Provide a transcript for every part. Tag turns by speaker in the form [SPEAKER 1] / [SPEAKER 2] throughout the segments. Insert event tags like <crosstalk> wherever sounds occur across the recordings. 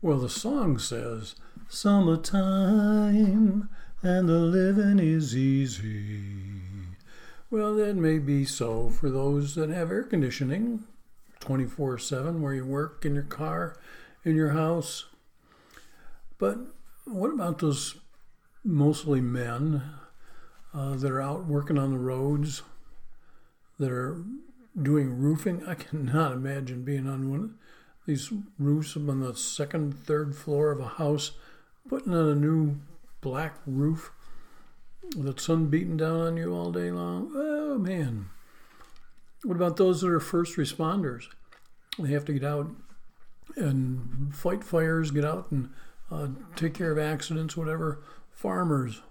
[SPEAKER 1] Well, the song says, Summertime and the living is easy. Well, that may be so for those that have air conditioning 24 7 where you work in your car, in your house. But what about those mostly men uh, that are out working on the roads, that are doing roofing? I cannot imagine being on one these roofs on the second, third floor of a house, putting on a new black roof with the sun beating down on you all day long. Oh man. What about those that are first responders? They have to get out and fight fires, get out and uh, take care of accidents, whatever. Farmers.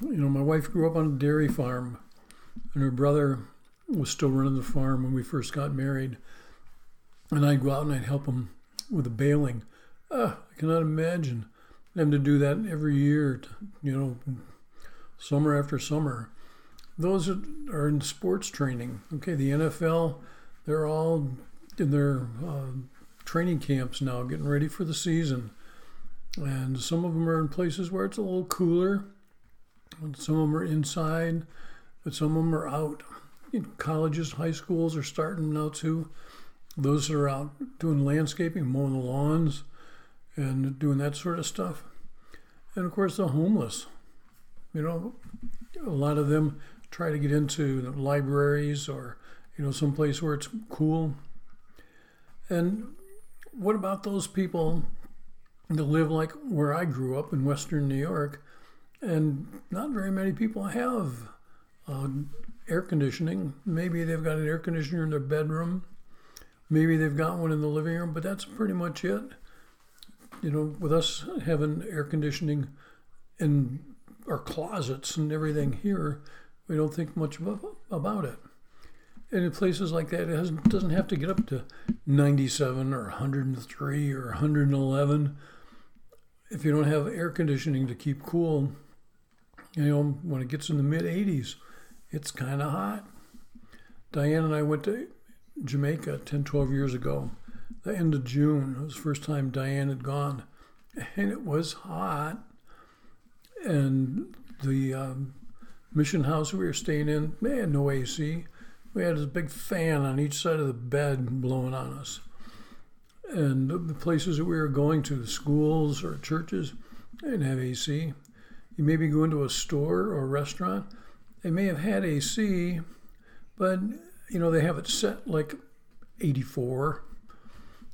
[SPEAKER 1] You know, my wife grew up on a dairy farm, and her brother was still running the farm when we first got married. And I'd go out and I'd help them with the baling. Uh, I cannot imagine them to do that every year, you know, summer after summer. Those are in sports training, okay, the NFL, they're all in their uh, training camps now, getting ready for the season. And some of them are in places where it's a little cooler, some of them are inside, but some of them are out. colleges, high schools are starting now too. Those that are out doing landscaping, mowing the lawns, and doing that sort of stuff. And of course, the homeless. You know, a lot of them try to get into libraries or, you know, someplace where it's cool. And what about those people that live like where I grew up in Western New York? And not very many people have uh, air conditioning. Maybe they've got an air conditioner in their bedroom. Maybe they've got one in the living room, but that's pretty much it. You know, with us having air conditioning in our closets and everything here, we don't think much about it. And in places like that, it doesn't have to get up to 97 or 103 or 111. If you don't have air conditioning to keep cool, you know, when it gets in the mid 80s, it's kind of hot. Diane and I went to Jamaica 10, 12 years ago, the end of June. It was the first time Diane had gone, and it was hot. And the um, mission house we were staying in, they had no AC we had this big fan on each side of the bed blowing on us. And the places that we were going to, schools or churches, they didn't have AC. You maybe go into a store or a restaurant, they may have had AC, but you know they have it set like 84,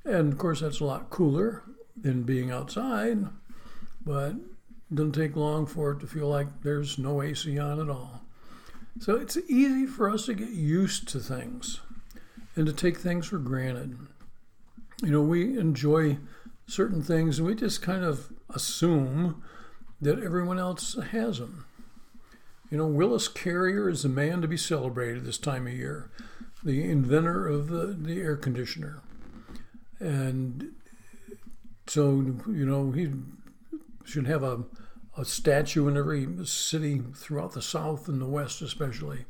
[SPEAKER 1] and of course that's a lot cooler than being outside. But doesn't take long for it to feel like there's no AC on at all. So it's easy for us to get used to things and to take things for granted. You know, we enjoy certain things and we just kind of assume that everyone else has them. You know, Willis Carrier is the man to be celebrated this time of year, the inventor of the, the air conditioner. And so, you know, he should have a a statue in every city throughout the South and the West, especially.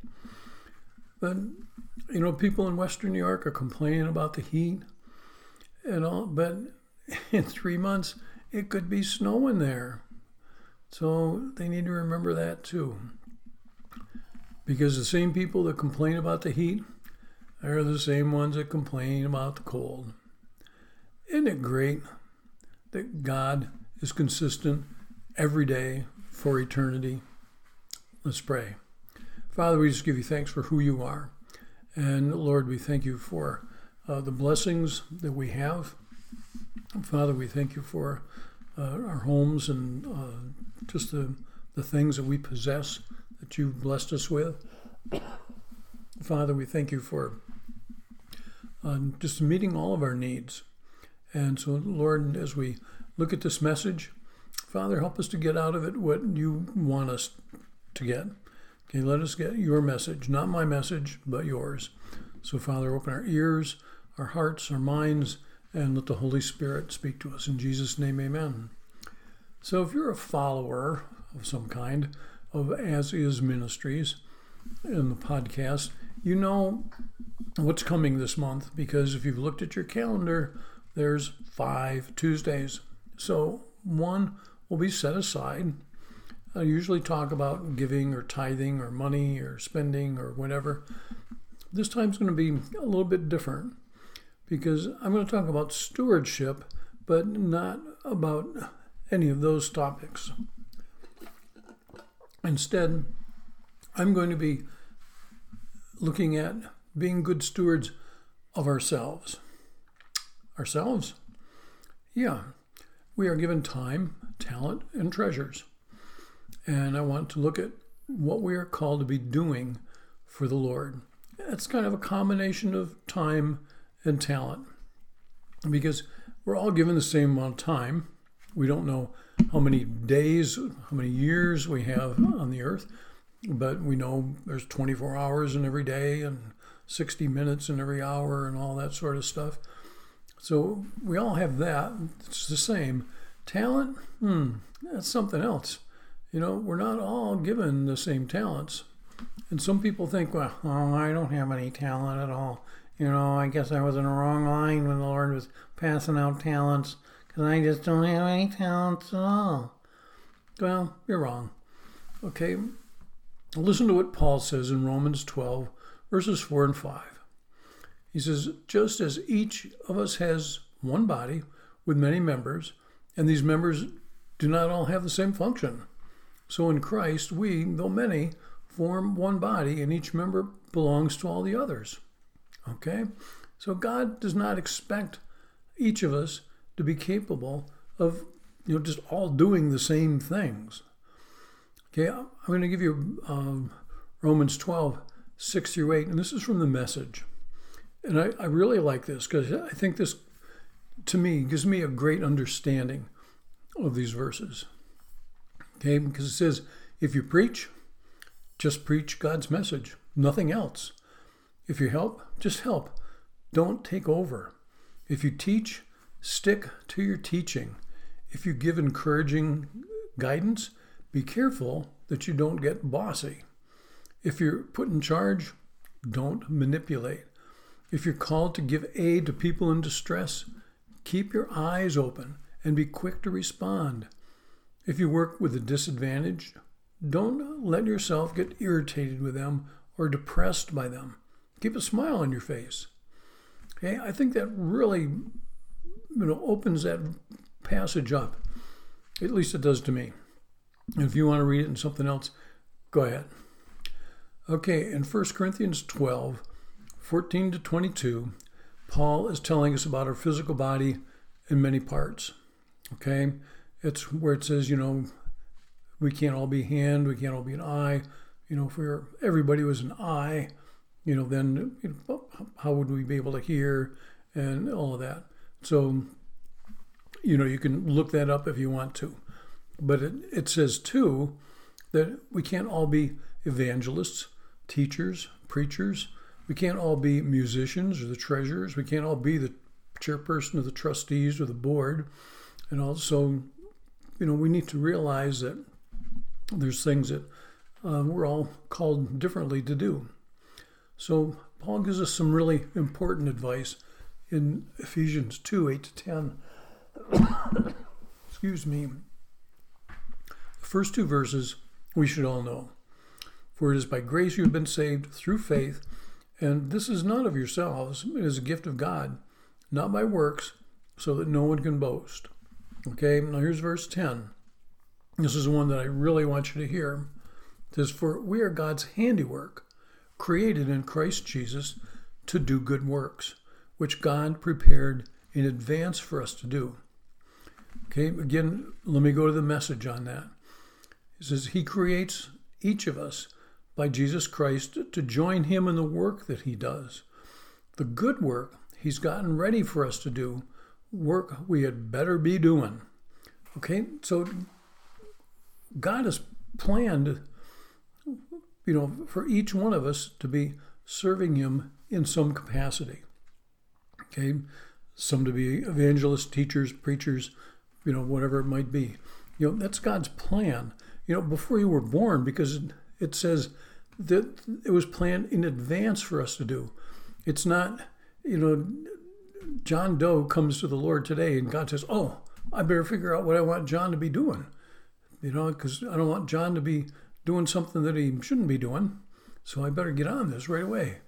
[SPEAKER 1] But you know, people in Western New York are complaining about the heat and all, but <laughs> in three months it could be snowing there. So they need to remember that too. Because the same people that complain about the heat are the same ones that complain about the cold. Isn't it great that God is consistent every day for eternity. Let's pray. Father, we just give you thanks for who you are. And Lord, we thank you for uh, the blessings that we have. Father, we thank you for uh, our homes and uh, just the, the things that we possess that you've blessed us with. Father, we thank you for uh, just meeting all of our needs. And so, Lord, as we look at this message, Father, help us to get out of it what you want us to get. Okay, let us get your message, not my message, but yours. So, Father, open our ears, our hearts, our minds, and let the Holy Spirit speak to us. In Jesus' name, amen. So, if you're a follower of some kind of As Is Ministries in the podcast, you know what's coming this month because if you've looked at your calendar, there's five Tuesdays. So one will be set aside. I usually talk about giving or tithing or money or spending or whatever. This time's going to be a little bit different because I'm going to talk about stewardship, but not about any of those topics. Instead, I'm going to be looking at being good stewards of ourselves. Ourselves? Yeah, we are given time, talent, and treasures. And I want to look at what we are called to be doing for the Lord. It's kind of a combination of time and talent because we're all given the same amount of time. We don't know how many days, how many years we have on the earth, but we know there's 24 hours in every day and 60 minutes in every hour and all that sort of stuff. So we all have that. It's the same. Talent, hmm, that's something else. You know, we're not all given the same talents. And some people think, well, oh, I don't have any talent at all. You know, I guess I was in the wrong line when the Lord was passing out talents I just don't have any talents at all. Well, you're wrong. Okay, listen to what Paul says in Romans 12, verses 4 and 5. He says, Just as each of us has one body with many members, and these members do not all have the same function. So in Christ, we, though many, form one body, and each member belongs to all the others. Okay? So God does not expect each of us to be capable of you know just all doing the same things. Okay, I'm going to give you um, Romans 12, 6 through 8, and this is from the message. And I, I really like this because I think this, to me, gives me a great understanding of these verses. Okay, because it says, if you preach, just preach God's message, nothing else. If you help, just help. Don't take over. If you teach, stick to your teaching. If you give encouraging guidance, be careful that you don't get bossy. If you're put in charge, don't manipulate. If you're called to give aid to people in distress, keep your eyes open and be quick to respond. If you work with the disadvantaged, don't let yourself get irritated with them or depressed by them. Keep a smile on your face. Okay, I think that really you know opens that passage up. At least it does to me. If you want to read it in something else, go ahead. Okay, in 1 Corinthians 12, 14 to 22, Paul is telling us about our physical body in many parts. Okay, it's where it says, you know, we can't all be hand, we can't all be an eye. You know, if we were, everybody was an eye, you know, then you know, how would we be able to hear and all of that? So, you know, you can look that up if you want to. But it, it says too that we can't all be evangelists, teachers, preachers. We can't all be musicians or the treasurers. We can't all be the chairperson of the trustees or the board. And also, you know, we need to realize that there's things that uh, we're all called differently to do. So Paul gives us some really important advice in Ephesians 2 8 to 10. <coughs> Excuse me. The first two verses we should all know. For it is by grace you have been saved through faith, and this is not of yourselves, it is a gift of God, not by works, so that no one can boast. Okay, now here's verse 10. This is one that I really want you to hear. It says, For we are God's handiwork, created in Christ Jesus to do good works, which God prepared in advance for us to do. Okay, again, let me go to the message on that. He says, He creates each of us by Jesus Christ to join Him in the work that He does. The good work He's gotten ready for us to do, work we had better be doing. Okay, so God has planned, you know, for each one of us to be serving Him in some capacity. Okay, some to be evangelists, teachers, preachers, you know, whatever it might be. You know, that's God's plan. You know, before you were born, because it says that it was planned in advance for us to do. It's not, you know, John Doe comes to the Lord today and God says, Oh, I better figure out what I want John to be doing. You know, because I don't want John to be doing something that he shouldn't be doing. So I better get on this right away.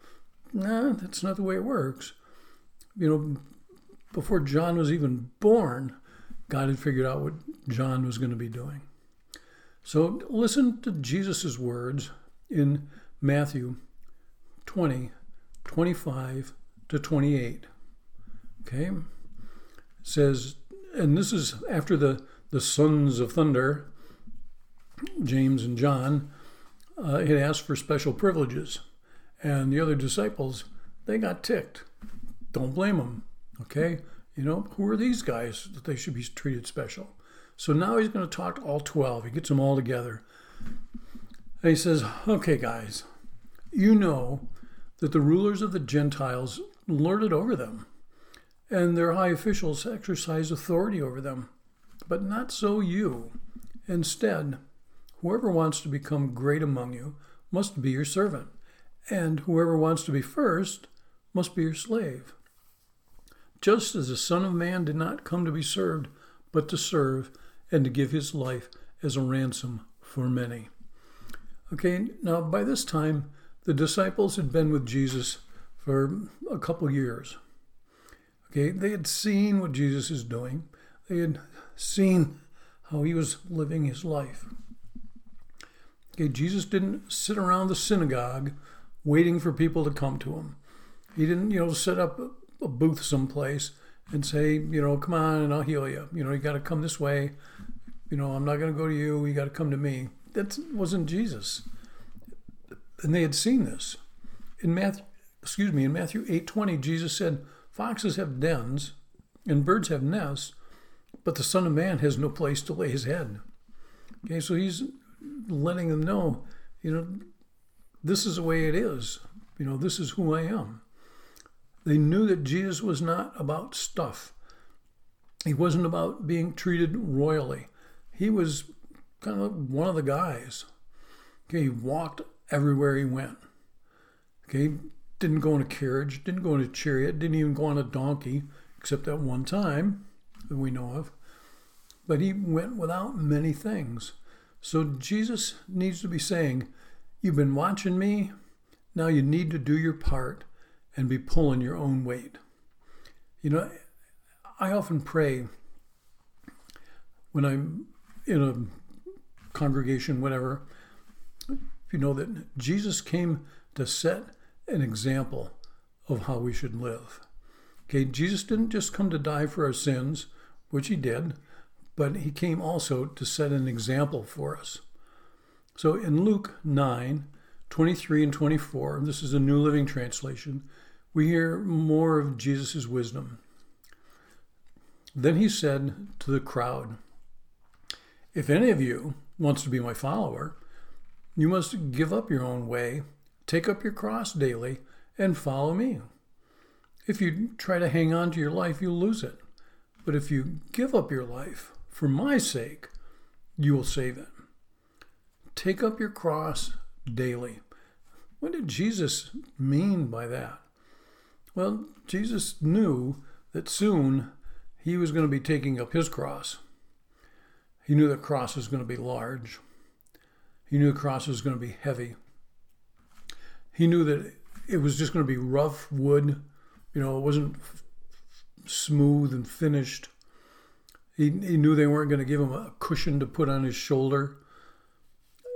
[SPEAKER 1] Nah, that's not the way it works. You know, before John was even born, God had figured out what John was going to be doing. So listen to Jesus' words in Matthew 20, 25 to 28. Okay? It says, and this is after the, the sons of thunder, James and John, uh, had asked for special privileges. And the other disciples, they got ticked. Don't blame them. Okay? You know, who are these guys that they should be treated special? So now he's going to talk to all 12. He gets them all together. And he says, Okay, guys, you know that the rulers of the Gentiles lorded over them, and their high officials exercise authority over them. But not so you. Instead, whoever wants to become great among you must be your servant, and whoever wants to be first must be your slave. Just as the Son of Man did not come to be served, but to serve and to give his life as a ransom for many. Okay, now by this time, the disciples had been with Jesus for a couple years. Okay, they had seen what Jesus is doing, they had seen how he was living his life. Okay, Jesus didn't sit around the synagogue waiting for people to come to him. He didn't, you know, set up a booth someplace and say, you know, come on and I'll heal you. You know, you got to come this way. You know, I'm not going to go to you. You got to come to me. That wasn't Jesus. And they had seen this. In Matthew, excuse me, in Matthew 8:20, Jesus said, "Foxes have dens and birds have nests, but the Son of Man has no place to lay his head." Okay, so he's letting them know, you know, this is the way it is. You know, this is who I am. They knew that Jesus was not about stuff. He wasn't about being treated royally. He was kind of one of the guys. Okay, he walked everywhere he went. Okay, didn't go in a carriage, didn't go in a chariot, didn't even go on a donkey, except that one time that we know of. But he went without many things. So Jesus needs to be saying, You've been watching me, now you need to do your part and be pulling your own weight. You know, I often pray when I'm in a congregation, whatever, you know that Jesus came to set an example of how we should live. Okay, Jesus didn't just come to die for our sins, which he did, but he came also to set an example for us. So in Luke 9, 23 and 24, this is a New Living Translation, we hear more of Jesus' wisdom. Then he said to the crowd, If any of you wants to be my follower, you must give up your own way, take up your cross daily, and follow me. If you try to hang on to your life, you'll lose it. But if you give up your life for my sake, you will save it. Take up your cross daily. What did Jesus mean by that? Well, Jesus knew that soon he was going to be taking up his cross. He knew the cross was going to be large. He knew the cross was going to be heavy. He knew that it was just going to be rough wood. You know, it wasn't smooth and finished. He, he knew they weren't going to give him a cushion to put on his shoulder.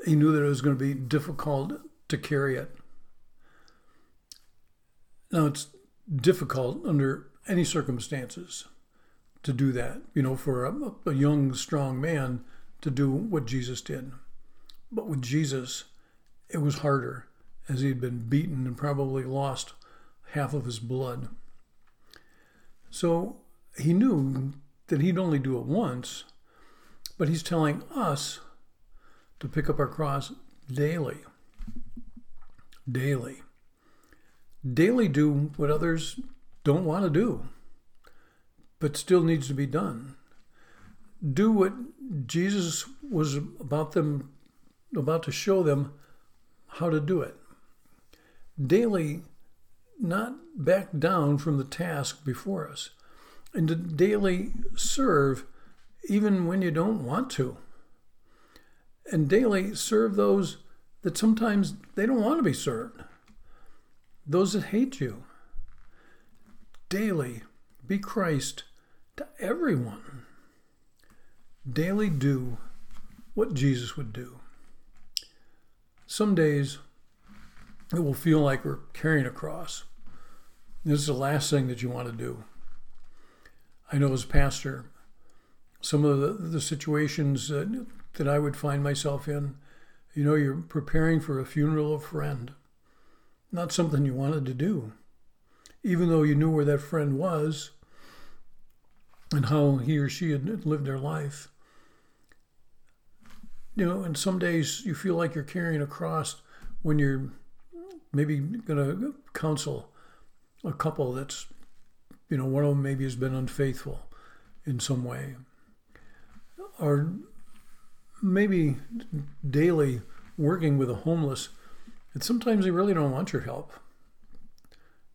[SPEAKER 1] He knew that it was going to be difficult to carry it. Now, it's difficult under any circumstances to do that, you know, for a, a young, strong man to do what Jesus did. But with Jesus, it was harder as he'd been beaten and probably lost half of his blood. So he knew that he'd only do it once, but he's telling us to pick up our cross daily. Daily. Daily do what others don't want to do, but still needs to be done. Do what Jesus was about them about to show them how to do it. Daily not back down from the task before us, and to daily serve even when you don't want to. And daily serve those that sometimes they don't want to be served, those that hate you. Daily be Christ to everyone. Daily do what Jesus would do. Some days it will feel like we're carrying a cross. This is the last thing that you want to do. I know as a pastor, some of the, the situations that, that I would find myself in, you know, you're preparing for a funeral of a friend. Not something you wanted to do. Even though you knew where that friend was and how he or she had lived their life. You know, and some days you feel like you're carrying a cross when you're maybe going to counsel a couple that's, you know, one of them maybe has been unfaithful in some way. Or maybe daily working with a homeless, and sometimes they really don't want your help.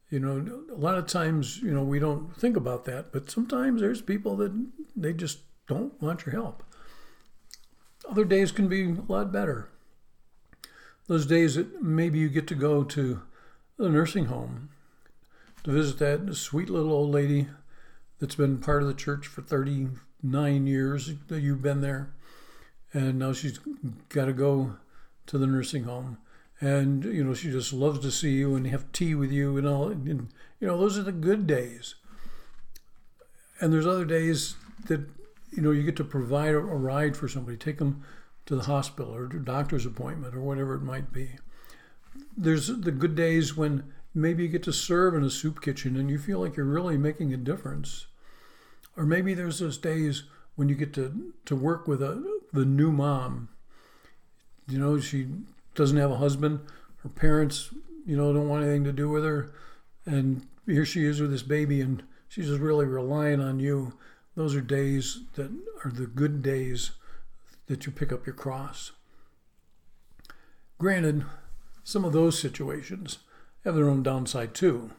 [SPEAKER 1] You know, a lot of times, you know, we don't think about that, but sometimes there's people that they just don't want your help. Other days can be a lot better. Those days that maybe you get to go to the nursing home to visit that sweet little old lady that's been part of the church for 39 years that you've been there. And now she's got to go to the nursing home. And, you know, she just loves to see you and have tea with you and all. And, you know, those are the good days. And there's other days that, you know, you get to provide a ride for somebody, take them to the hospital or to a doctor's appointment or whatever it might be. There's the good days when maybe you get to serve in a soup kitchen and you feel like you're really making a difference. Or maybe there's those days when you get to, to work with a the new mom. You know, she doesn't have a husband. Her parents, you know, don't want anything to do with her. And here she is with this baby and she's just really relying on you. Those are days that are the good days that you pick up your cross. Granted, some of those situations have their own downside too.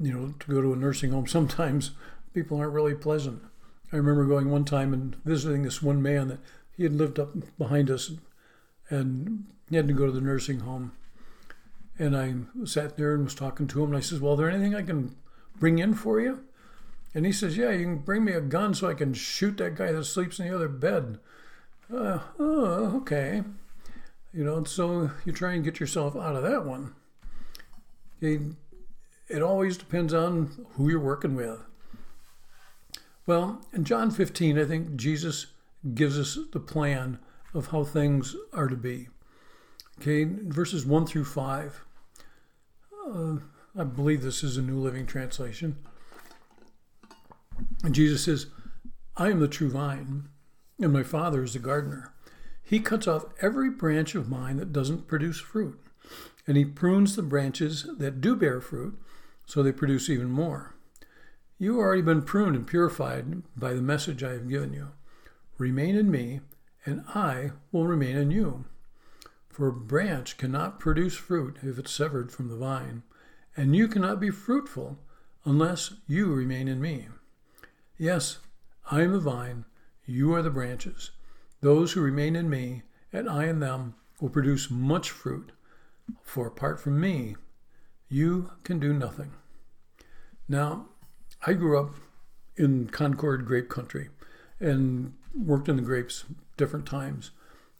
[SPEAKER 1] You know, to go to a nursing home, <laughs> sometimes people aren't really pleasant. I remember going one time and visiting this one man that he had lived up behind us and he had to go to the nursing home. And I sat there and was talking to him and I says, Well, is there anything I can bring in for you? And he says, Yeah, you can bring me a gun so I can shoot that guy that sleeps in the other bed. Uh, oh, okay. You know, so you try and get yourself out of that one. It, it always depends on who you're working with. Well, in John 15, I think Jesus gives us the plan of how things are to be. Okay, verses 1 through 5. Uh, I believe this is a New Living Translation. And Jesus says, I am the true vine and my Father is the gardener. He cuts off every branch of mine that doesn't produce fruit, and he prunes the branches that do bear fruit so they produce even more. You have already been pruned and purified by the message I have given you. Remain in me, and I will remain in you. For a branch cannot produce fruit if it's severed from the vine, and you cannot be fruitful unless you remain in me. Yes, I am the vine you are the branches. Those who remain in me, and I in them, will produce much fruit. For apart from me, you can do nothing. Now, I grew up in Concord grape country and worked in the grapes different times.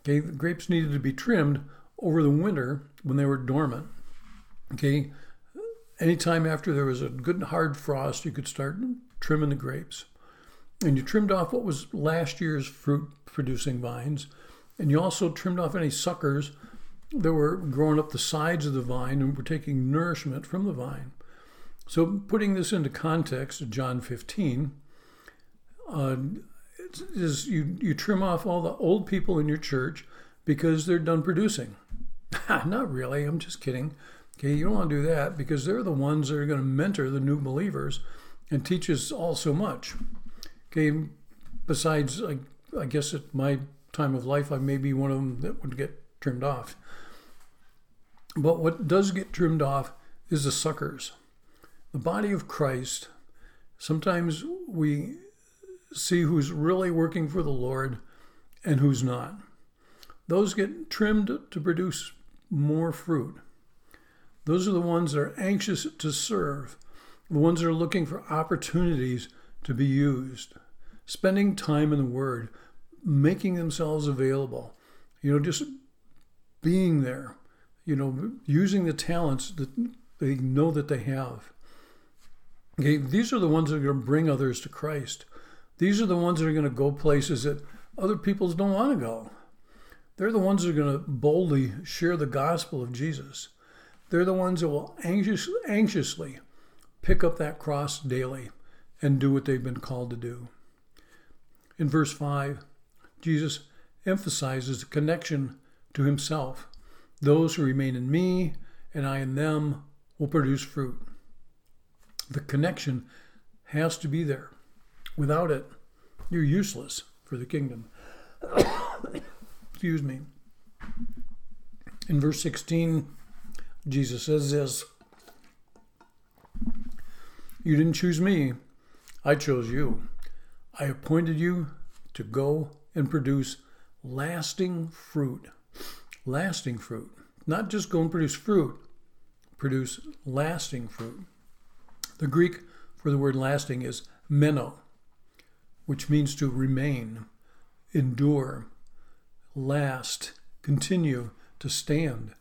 [SPEAKER 1] Okay, the grapes needed to be trimmed over the winter when they were dormant. Okay, anytime after there was a good hard frost, you could start trimming the grapes and you trimmed off what was last year's fruit producing vines, and you also trimmed off any suckers that were growing up the sides of the vine and were taking nourishment from the vine. So, putting this into context John 15, uh, is you, you trim off all the old people in your church because they're done producing. <laughs> Not really, I'm just kidding. Okay, you don't want to do that because they're the ones that are going to mentor the new believers and teach us all so much. Okay, besides, I, I guess at my time of life, I may be one of them that would get trimmed off. But what does get trimmed off is the suckers. The body of Christ, sometimes we see who's really working for the Lord and who's not. Those get trimmed to produce more fruit. Those are the ones that are anxious to serve, the ones that are looking for opportunities to be used, spending time in the Word, making themselves available, you know, just being there, you know, using the talents that they know that they have. Okay, these are the ones that are going to bring others to Christ. These are the ones that are going to go places that other peoples don't want to go. They're the ones that are going to boldly share the gospel of Jesus. They're the ones that will anxious, anxiously pick up that cross daily and do what they've been called to do. In verse 5, Jesus emphasizes the connection to himself. Those who remain in me and I in them will produce fruit. The connection has to be there. Without it, you're useless for the kingdom. <coughs> Excuse me. In verse 16, Jesus says this You didn't choose me, I chose you. I appointed you to go and produce lasting fruit. Lasting fruit. Not just go and produce fruit, produce lasting fruit. The Greek for the word lasting is meno, which means to remain, endure, last, continue, to stand.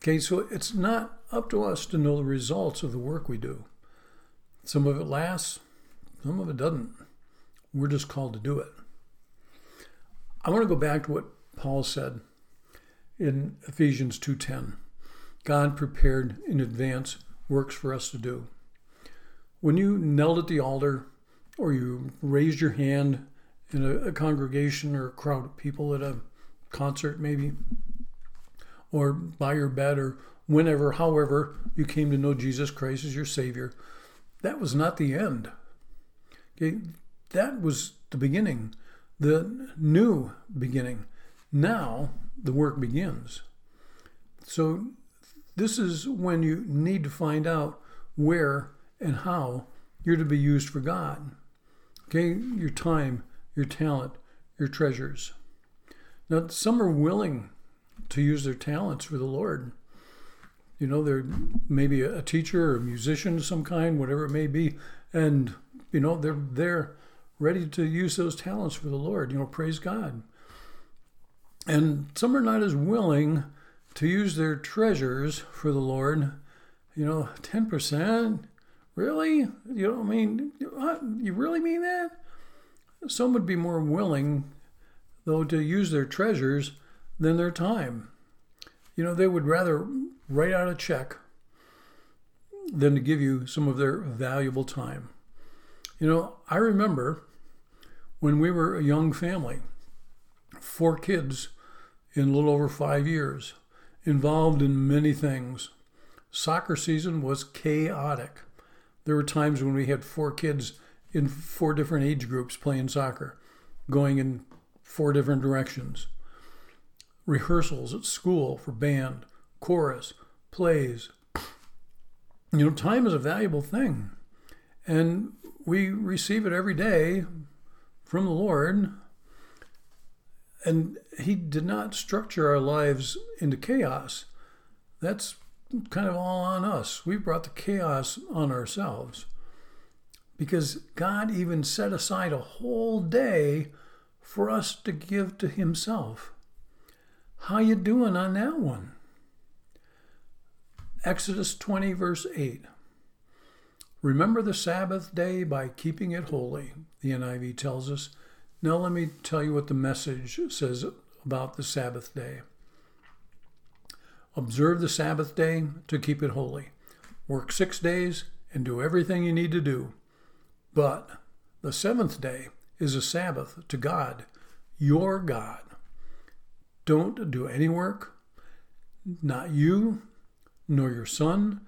[SPEAKER 1] Okay, so it's not up to us to know the results of the work we do. Some of it lasts, some of it doesn't. We're just called to do it. I want to go back to what Paul said in Ephesians 2:10. God prepared in advance works for us to do. When you knelt at the altar or you raised your hand in a, a congregation or a crowd of people at a concert maybe or by your bed or whenever however you came to know Jesus Christ as your savior that was not the end okay that was the beginning the new beginning. Now the work begins. So, this is when you need to find out where and how you're to be used for God. Okay, your time, your talent, your treasures. Now, some are willing to use their talents for the Lord. You know, they're maybe a teacher or a musician of some kind, whatever it may be, and you know they're there ready to use those talents for the Lord. You know, praise God. And some are not as willing to use their treasures for the Lord. You know, 10%? Really? You I mean, you really mean that? Some would be more willing, though, to use their treasures than their time. You know, they would rather write out a check than to give you some of their valuable time. You know, I remember when we were a young family, four kids in a little over five years, involved in many things. Soccer season was chaotic. There were times when we had four kids in four different age groups playing soccer, going in four different directions. Rehearsals at school for band, chorus, plays. You know, time is a valuable thing. And we receive it every day from the Lord. And He did not structure our lives into chaos. That's kind of all on us. We brought the chaos on ourselves. Because God even set aside a whole day for us to give to Himself. How you doing on that one? Exodus 20, verse 8. Remember the Sabbath day by keeping it holy, the NIV tells us. Now, let me tell you what the message says about the Sabbath day. Observe the Sabbath day to keep it holy. Work six days and do everything you need to do. But the seventh day is a Sabbath to God, your God. Don't do any work, not you, nor your son,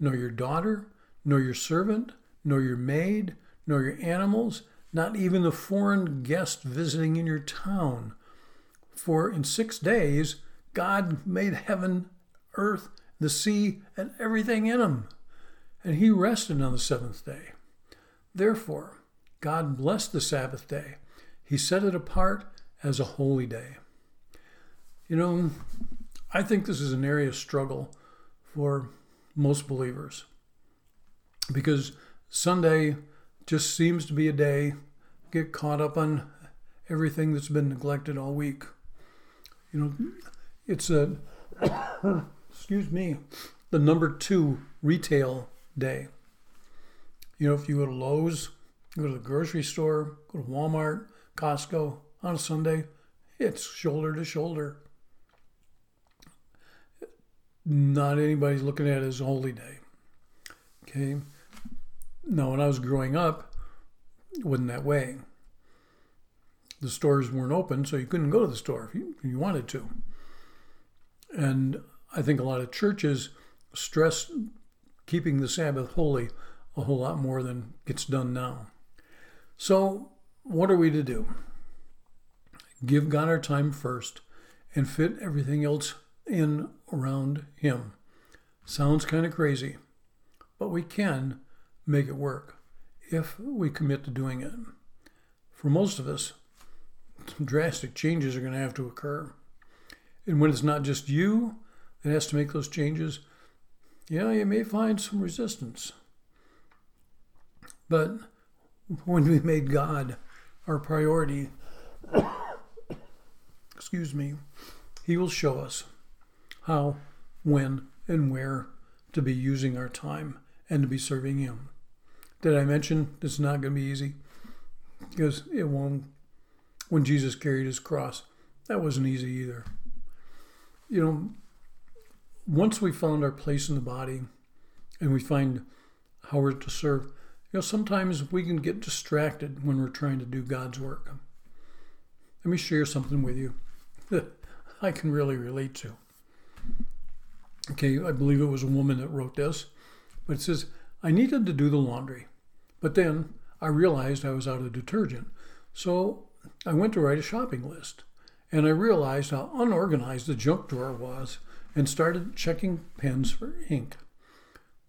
[SPEAKER 1] nor your daughter nor your servant, nor your maid, nor your animals, not even the foreign guest visiting in your town. For in six days God made heaven, earth, the sea, and everything in them. And he rested on the seventh day. Therefore, God blessed the Sabbath day. He set it apart as a holy day. You know, I think this is an area of struggle for most believers because Sunday just seems to be a day get caught up on everything that's been neglected all week. You know, it's a excuse me, the number 2 retail day. You know, if you go to Lowe's, go to the grocery store, go to Walmart, Costco on a Sunday, it's shoulder to shoulder. Not anybody's looking at it as a holy day. Okay. Now, when I was growing up, it wasn't that way. The stores weren't open, so you couldn't go to the store if you, if you wanted to. And I think a lot of churches stress keeping the Sabbath holy a whole lot more than gets done now. So, what are we to do? Give God our time first and fit everything else in around Him. Sounds kind of crazy, but we can make it work if we commit to doing it. For most of us, drastic changes are going to have to occur. And when it's not just you that has to make those changes, yeah, you may find some resistance. But when we made God our priority, <coughs> excuse me, He will show us how, when, and where to be using our time and to be serving Him. Did I mention it's not going to be easy? Because it won't. When Jesus carried his cross, that wasn't easy either. You know, once we found our place in the body and we find how we're to serve, you know, sometimes we can get distracted when we're trying to do God's work. Let me share something with you that <laughs> I can really relate to. Okay, I believe it was a woman that wrote this, but it says, I needed to do the laundry, but then I realized I was out of detergent. So I went to write a shopping list, and I realized how unorganized the junk drawer was and started checking pens for ink.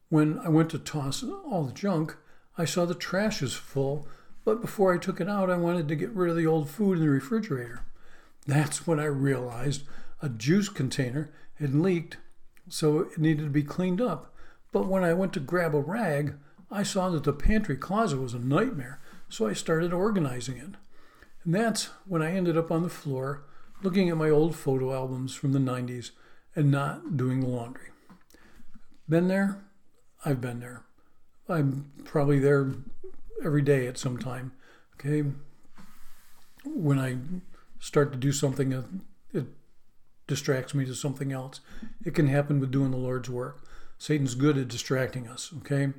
[SPEAKER 1] When I went to toss all the junk, I saw the trash is full, but before I took it out, I wanted to get rid of the old food in the refrigerator. That's when I realized a juice container had leaked, so it needed to be cleaned up. But when I went to grab a rag, I saw that the pantry closet was a nightmare, so I started organizing it. And that's when I ended up on the floor looking at my old photo albums from the 90s and not doing the laundry. Been there? I've been there. I'm probably there every day at some time. Okay. When I start to do something, it, distracts me to something else. It can happen with doing the Lord's work. Satan's good at distracting us. Okay.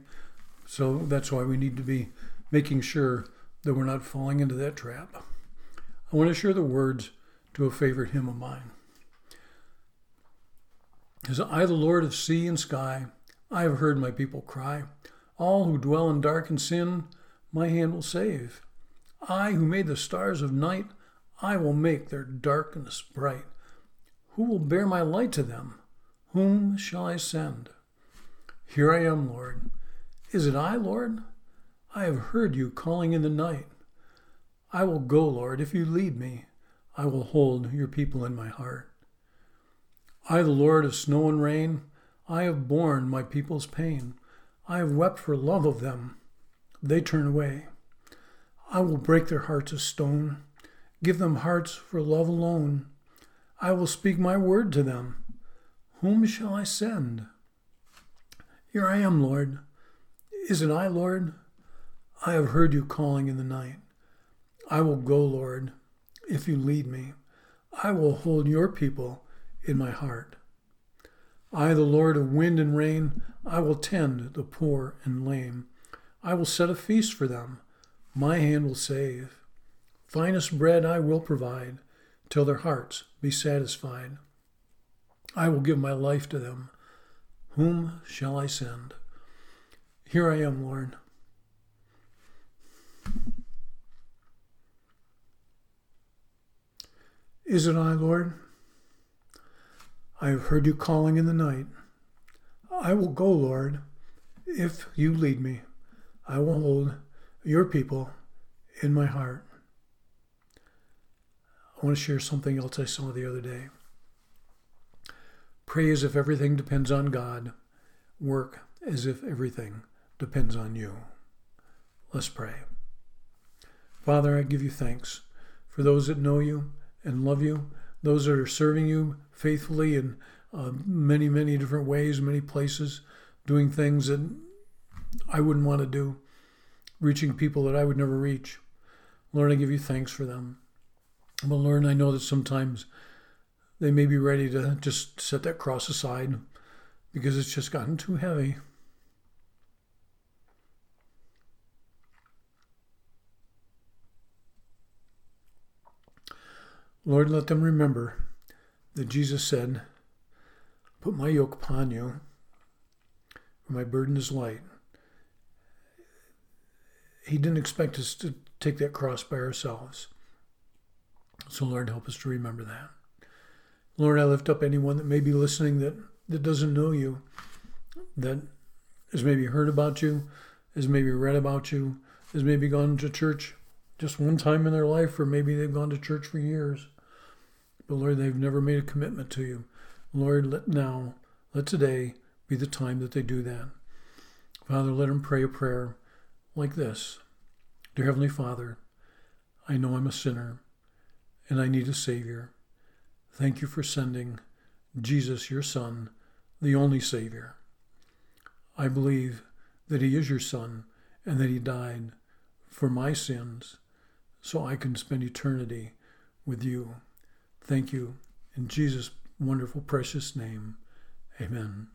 [SPEAKER 1] So that's why we need to be making sure that we're not falling into that trap. I want to share the words to a favorite hymn of mine. As I, the Lord of sea and sky, I have heard my people cry. All who dwell in dark and sin, my hand will save. I, who made the stars of night, I will make their darkness bright. Who will bear my light to them? Whom shall I send? Here I am, Lord. Is it I, Lord? I have heard you calling in the night. I will go, Lord, if you lead me. I will hold your people in my heart. I, the Lord of snow and rain, I have borne my people's pain. I have wept for love of them. They turn away. I will break their hearts of stone, give them hearts for love alone. I will speak my word to them. Whom shall I send? Here I am, Lord. Is it I, Lord? I have heard you calling in the night. I will go, Lord, if you lead me. I will hold your people in my heart. I, the Lord of wind and rain, I will tend the poor and lame. I will set a feast for them. My hand will save. Finest bread I will provide, till their hearts be satisfied. I will give my life to them. Whom shall I send? Here I am, Lord. Is it I, Lord? I have heard you calling in the night. I will go, Lord, if you lead me. I will hold your people in my heart. I want to share something else I saw the other day. Pray as if everything depends on God. Work as if everything depends on you. Let's pray. Father, I give you thanks for those that know you and love you, those that are serving you faithfully in uh, many, many different ways, many places, doing things that I wouldn't want to do, reaching people that I would never reach. Lord, I give you thanks for them. But Lord, I know that sometimes they may be ready to just set that cross aside because it's just gotten too heavy. Lord, let them remember that Jesus said, Put my yoke upon you, for my burden is light. He didn't expect us to take that cross by ourselves. So, Lord, help us to remember that. Lord, I lift up anyone that may be listening that, that doesn't know you, that has maybe heard about you, has maybe read about you, has maybe gone to church just one time in their life, or maybe they've gone to church for years. But Lord, they've never made a commitment to you. Lord, let now, let today be the time that they do that. Father, let them pray a prayer like this Dear Heavenly Father, I know I'm a sinner and I need a Savior. Thank you for sending Jesus, your Son, the only Savior. I believe that He is your Son and that He died for my sins so I can spend eternity with you. Thank you. In Jesus' wonderful, precious name, amen.